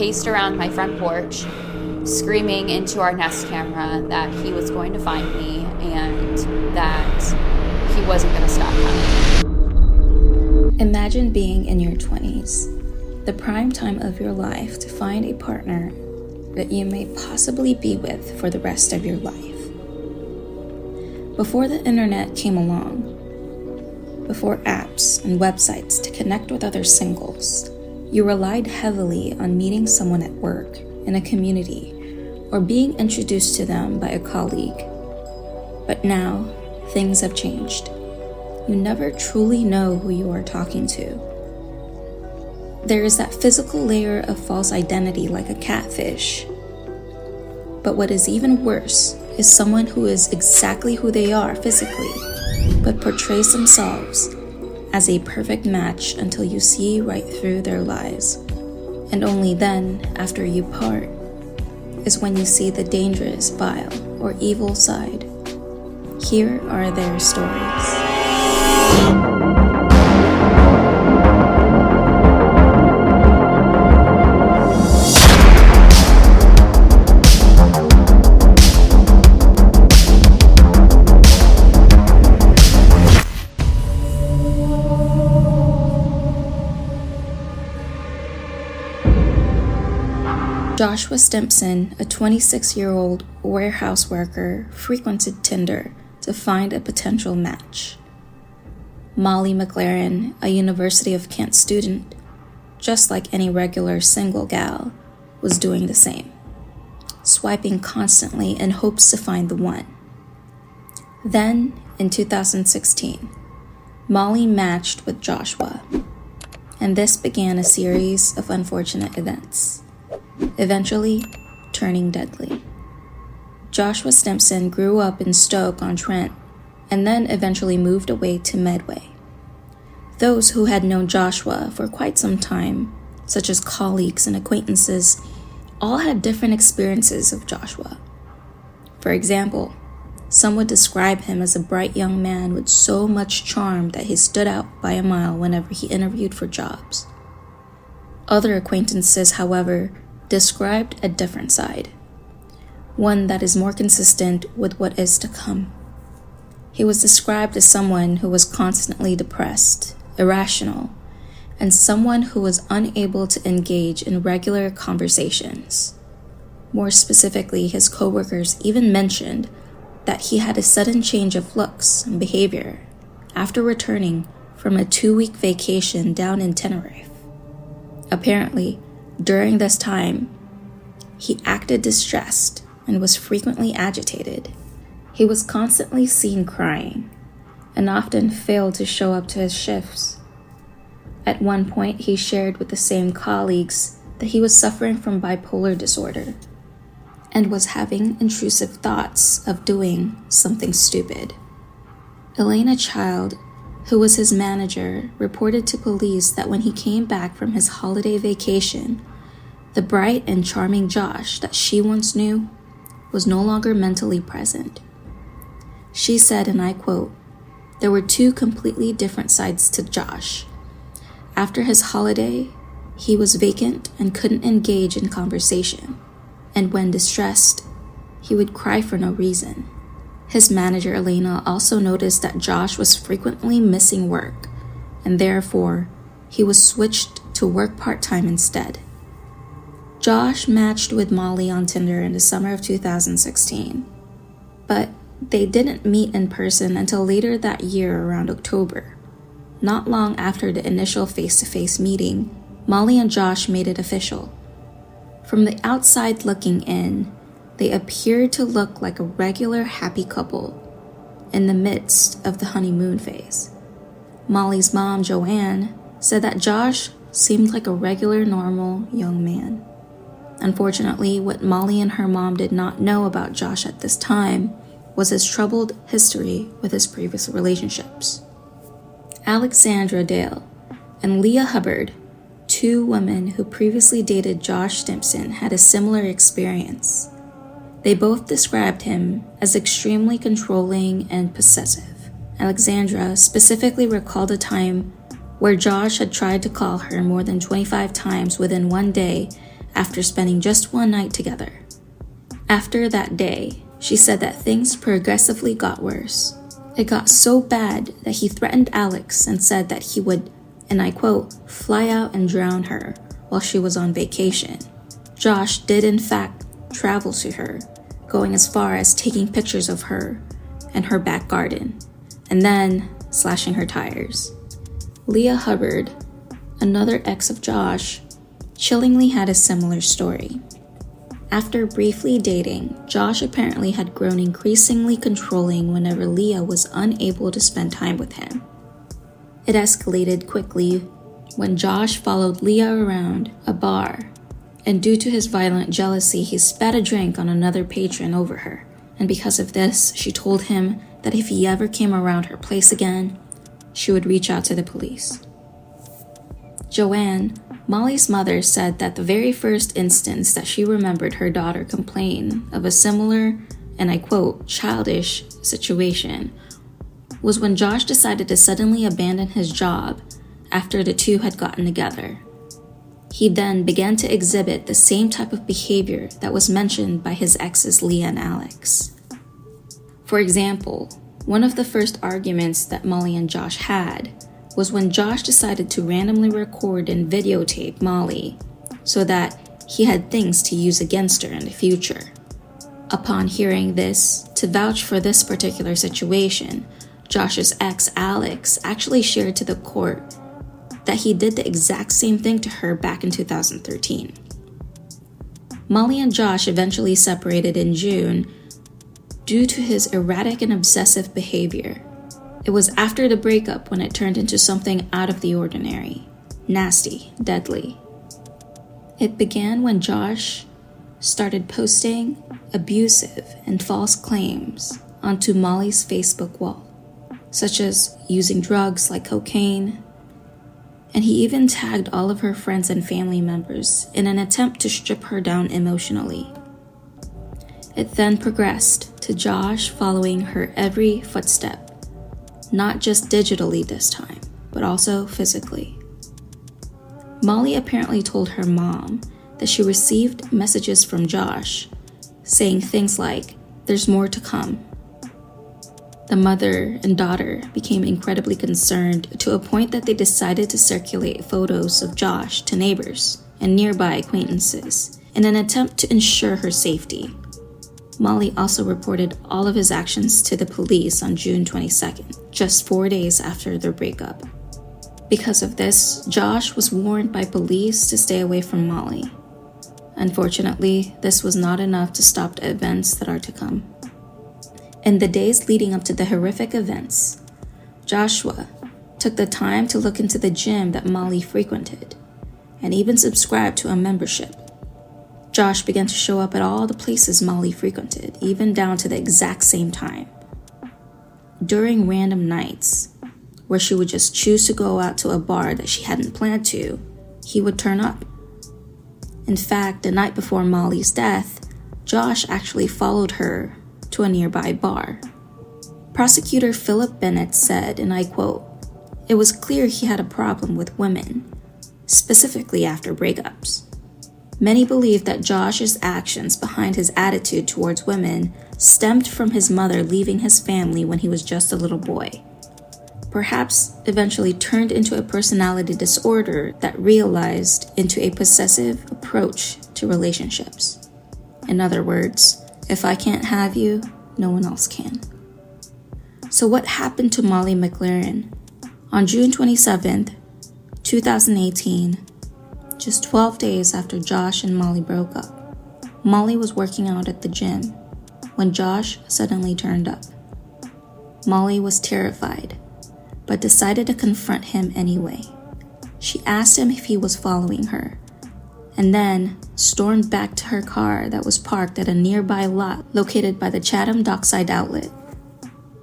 paced around my front porch, screaming into our Nest camera that he was going to find me and that he wasn't going to stop coming. Imagine being in your 20s, the prime time of your life to find a partner that you may possibly be with for the rest of your life. Before the internet came along, before apps and websites to connect with other singles, you relied heavily on meeting someone at work, in a community, or being introduced to them by a colleague. But now, things have changed. You never truly know who you are talking to. There is that physical layer of false identity like a catfish. But what is even worse is someone who is exactly who they are physically, but portrays themselves as a perfect match until you see right through their lies. And only then, after you part, is when you see the dangerous, vile, or evil side. Here are their stories. Joshua Stimpson, a 26 year old warehouse worker, frequented Tinder to find a potential match. Molly McLaren, a University of Kent student, just like any regular single gal, was doing the same, swiping constantly in hopes to find the one. Then, in 2016, Molly matched with Joshua, and this began a series of unfortunate events eventually turning deadly. Joshua Stimpson grew up in Stoke on Trent and then eventually moved away to Medway. Those who had known Joshua for quite some time, such as colleagues and acquaintances, all had different experiences of Joshua. For example, some would describe him as a bright young man with so much charm that he stood out by a mile whenever he interviewed for jobs. Other acquaintances, however, described a different side, one that is more consistent with what is to come. He was described as someone who was constantly depressed, irrational, and someone who was unable to engage in regular conversations. More specifically, his coworkers even mentioned that he had a sudden change of looks and behavior after returning from a two week vacation down in Tenerife. Apparently, during this time, he acted distressed and was frequently agitated. He was constantly seen crying and often failed to show up to his shifts. At one point, he shared with the same colleagues that he was suffering from bipolar disorder and was having intrusive thoughts of doing something stupid. Elena Child, who was his manager, reported to police that when he came back from his holiday vacation, the bright and charming Josh that she once knew was no longer mentally present. She said, and I quote, There were two completely different sides to Josh. After his holiday, he was vacant and couldn't engage in conversation, and when distressed, he would cry for no reason. His manager, Elena, also noticed that Josh was frequently missing work, and therefore, he was switched to work part time instead. Josh matched with Molly on Tinder in the summer of 2016, but they didn't meet in person until later that year around October. Not long after the initial face to face meeting, Molly and Josh made it official. From the outside looking in, they appeared to look like a regular happy couple in the midst of the honeymoon phase. Molly's mom, Joanne, said that Josh seemed like a regular, normal young man. Unfortunately, what Molly and her mom did not know about Josh at this time was his troubled history with his previous relationships. Alexandra Dale and Leah Hubbard, two women who previously dated Josh Stimpson, had a similar experience. They both described him as extremely controlling and possessive. Alexandra specifically recalled a time where Josh had tried to call her more than 25 times within one day after spending just one night together. After that day, she said that things progressively got worse. It got so bad that he threatened Alex and said that he would, and I quote, fly out and drown her while she was on vacation. Josh did, in fact, travel to her, going as far as taking pictures of her and her back garden, and then slashing her tires. Leah Hubbard, another ex of Josh, chillingly had a similar story. After briefly dating, Josh apparently had grown increasingly controlling whenever Leah was unable to spend time with him. It escalated quickly when Josh followed Leah around a bar, and due to his violent jealousy, he spat a drink on another patron over her. And because of this, she told him that if he ever came around her place again, she would reach out to the police. Joanne, Molly's mother, said that the very first instance that she remembered her daughter complain of a similar, and I quote, childish situation was when Josh decided to suddenly abandon his job after the two had gotten together. He then began to exhibit the same type of behavior that was mentioned by his exes Leah and Alex. For example, one of the first arguments that Molly and Josh had was when Josh decided to randomly record and videotape Molly so that he had things to use against her in the future. Upon hearing this, to vouch for this particular situation, Josh's ex, Alex, actually shared to the court that he did the exact same thing to her back in 2013. Molly and Josh eventually separated in June due to his erratic and obsessive behavior. It was after the breakup when it turned into something out of the ordinary, nasty, deadly. It began when Josh started posting abusive and false claims onto Molly's Facebook wall, such as using drugs like cocaine. And he even tagged all of her friends and family members in an attempt to strip her down emotionally. It then progressed to Josh following her every footstep not just digitally this time, but also physically. Molly apparently told her mom that she received messages from Josh saying things like, There's more to come. The mother and daughter became incredibly concerned to a point that they decided to circulate photos of Josh to neighbors and nearby acquaintances in an attempt to ensure her safety. Molly also reported all of his actions to the police on June 22nd, just four days after their breakup. Because of this, Josh was warned by police to stay away from Molly. Unfortunately, this was not enough to stop the events that are to come. In the days leading up to the horrific events, Joshua took the time to look into the gym that Molly frequented and even subscribed to a membership. Josh began to show up at all the places Molly frequented, even down to the exact same time. During random nights, where she would just choose to go out to a bar that she hadn't planned to, he would turn up. In fact, the night before Molly's death, Josh actually followed her to a nearby bar. Prosecutor Philip Bennett said, and I quote, It was clear he had a problem with women, specifically after breakups. Many believe that Josh's actions behind his attitude towards women stemmed from his mother leaving his family when he was just a little boy. Perhaps eventually turned into a personality disorder that realized into a possessive approach to relationships. In other words, if I can't have you, no one else can. So, what happened to Molly McLaren? On June 27th, 2018, just 12 days after Josh and Molly broke up. Molly was working out at the gym when Josh suddenly turned up. Molly was terrified, but decided to confront him anyway. She asked him if he was following her, and then stormed back to her car that was parked at a nearby lot located by the Chatham Dockside outlet.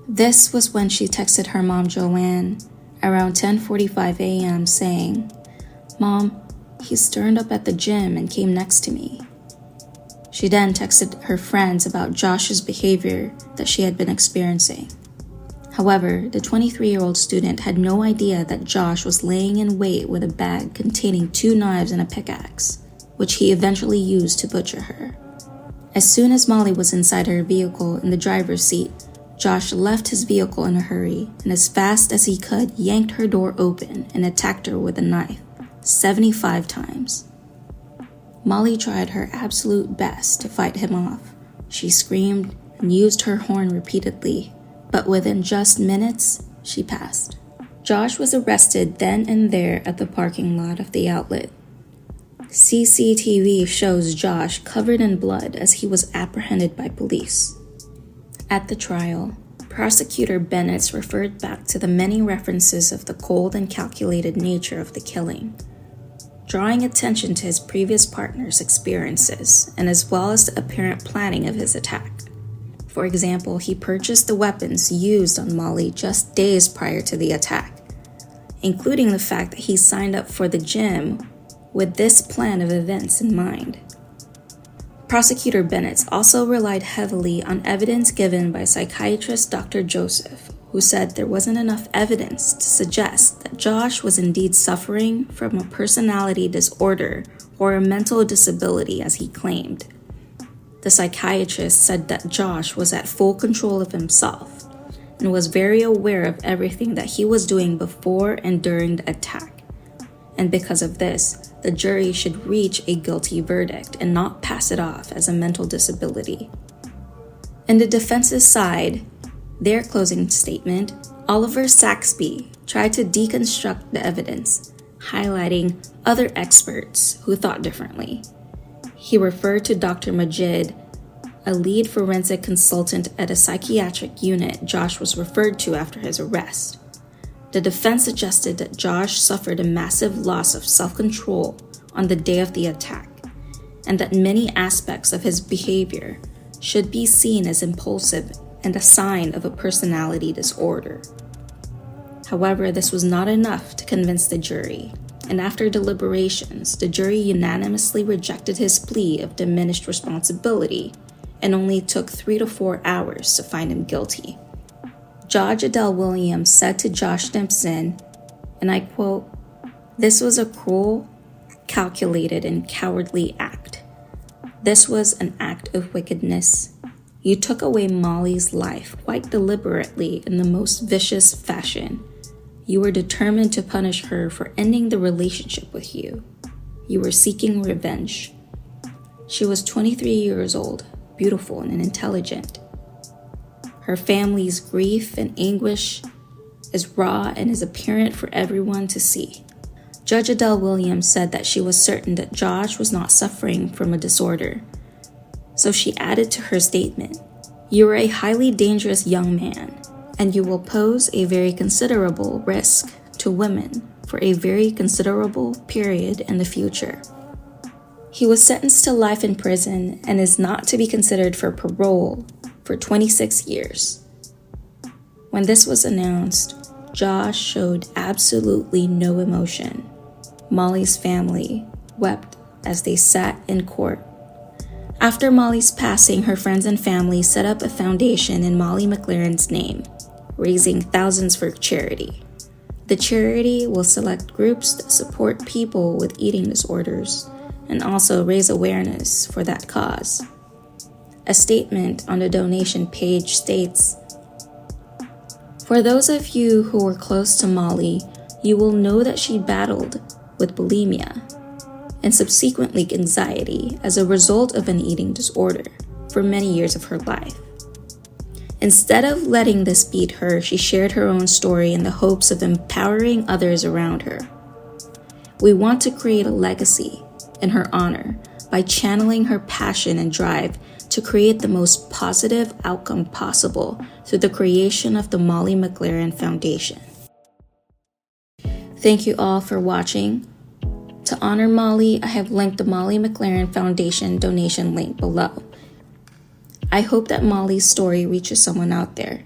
This was when she texted her mom Joanne around 10:45 a.m. saying, "Mom, he turned up at the gym and came next to me. She then texted her friends about Josh's behavior that she had been experiencing. However, the 23 year old student had no idea that Josh was laying in wait with a bag containing two knives and a pickaxe. which he eventually used to butcher her. As soon as Molly was inside her vehicle in the driver's seat, Josh left his vehicle in a hurry and, as fast as he could, yanked her door open and attacked her with a knife 75 times. Molly tried her absolute best to fight him off. She screamed and used her horn repeatedly, but within just minutes, she passed. Josh was arrested then and there at the parking lot of the outlet. CCTV shows Josh covered in blood as he was apprehended by police. At the trial, prosecutor Bennett referred back to the many references of the cold and calculated nature of the killing, drawing attention to his previous partner's experiences and as well as the apparent planning of his attack. For example, he purchased the weapons used on Molly just days prior to the attack, including the fact that he signed up for the gym with this plan of events in mind. Prosecutor Bennett also relied heavily on evidence given by psychiatrist Dr. Joseph, who said there wasn't enough evidence to suggest that Josh was indeed suffering from a personality disorder or a mental disability as he claimed. The psychiatrist said that Josh was at full control of himself and was very aware of everything that he was doing before and during the attack. And because of this, the jury should reach a guilty verdict and not pass it off as a mental disability. In the defense's side, their closing statement, Oliver Saxby tried to deconstruct the evidence, highlighting other experts who thought differently. He referred to Dr. Majid, a lead forensic consultant at a psychiatric unit Josh was referred to after his arrest. The defense suggested that Josh suffered a massive loss of self control on the day of the attack, and that many aspects of his behavior should be seen as impulsive and a sign of a personality disorder. However, this was not enough to convince the jury, and after deliberations, the jury unanimously rejected his plea of diminished responsibility and only took three to four hours to find him guilty. Judge Adele Williams said to Josh Stimpson, and I quote, This was a cruel, calculated, and cowardly act. This was an act of wickedness. You took away Molly's life quite deliberately in the most vicious fashion. You were determined to punish her for ending the relationship with you. You were seeking revenge. She was 23 years old, beautiful, and intelligent. Her family's grief and anguish is raw and is apparent for everyone to see. Judge Adele Williams said that she was certain that Josh was not suffering from a disorder. So she added to her statement You are a highly dangerous young man, and you will pose a very considerable risk to women for a very considerable period in the future. He was sentenced to life in prison and is not to be considered for parole for 26 years. When this was announced, Josh showed absolutely no emotion. Molly's family wept as they sat in court. After Molly's passing, her friends and family set up a foundation in Molly McLaren's name, raising thousands for charity. The charity will select groups that support people with eating disorders and also raise awareness for that cause. A statement on the donation page states For those of you who were close to Molly, you will know that she battled with bulimia and subsequently anxiety as a result of an eating disorder for many years of her life. Instead of letting this beat her, she shared her own story in the hopes of empowering others around her. We want to create a legacy in her honor by channeling her passion and drive to create the most positive outcome possible through the creation of the Molly McLaren Foundation. Thank you all for watching. To honor Molly, I have linked the Molly McLaren Foundation donation link below. I hope that Molly's story reaches someone out there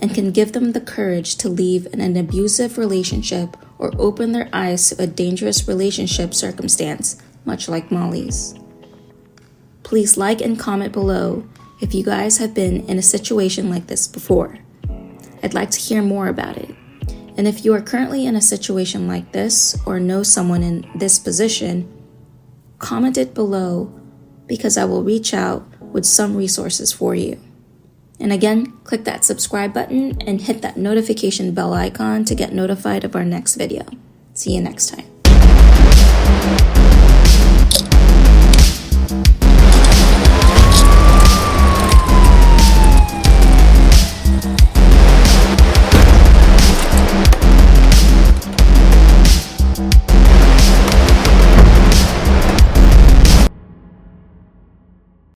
and can give them the courage to leave in an abusive relationship or open their eyes to a dangerous relationship circumstance, much like Molly's. Please like and comment below if you guys have been in a situation like this before. I'd like to hear more about it. And if you are currently in a situation like this or know someone in this position, comment it below because I will reach out with some resources for you. And again, click that subscribe button and hit that notification bell icon to get notified of our next video. See you next time.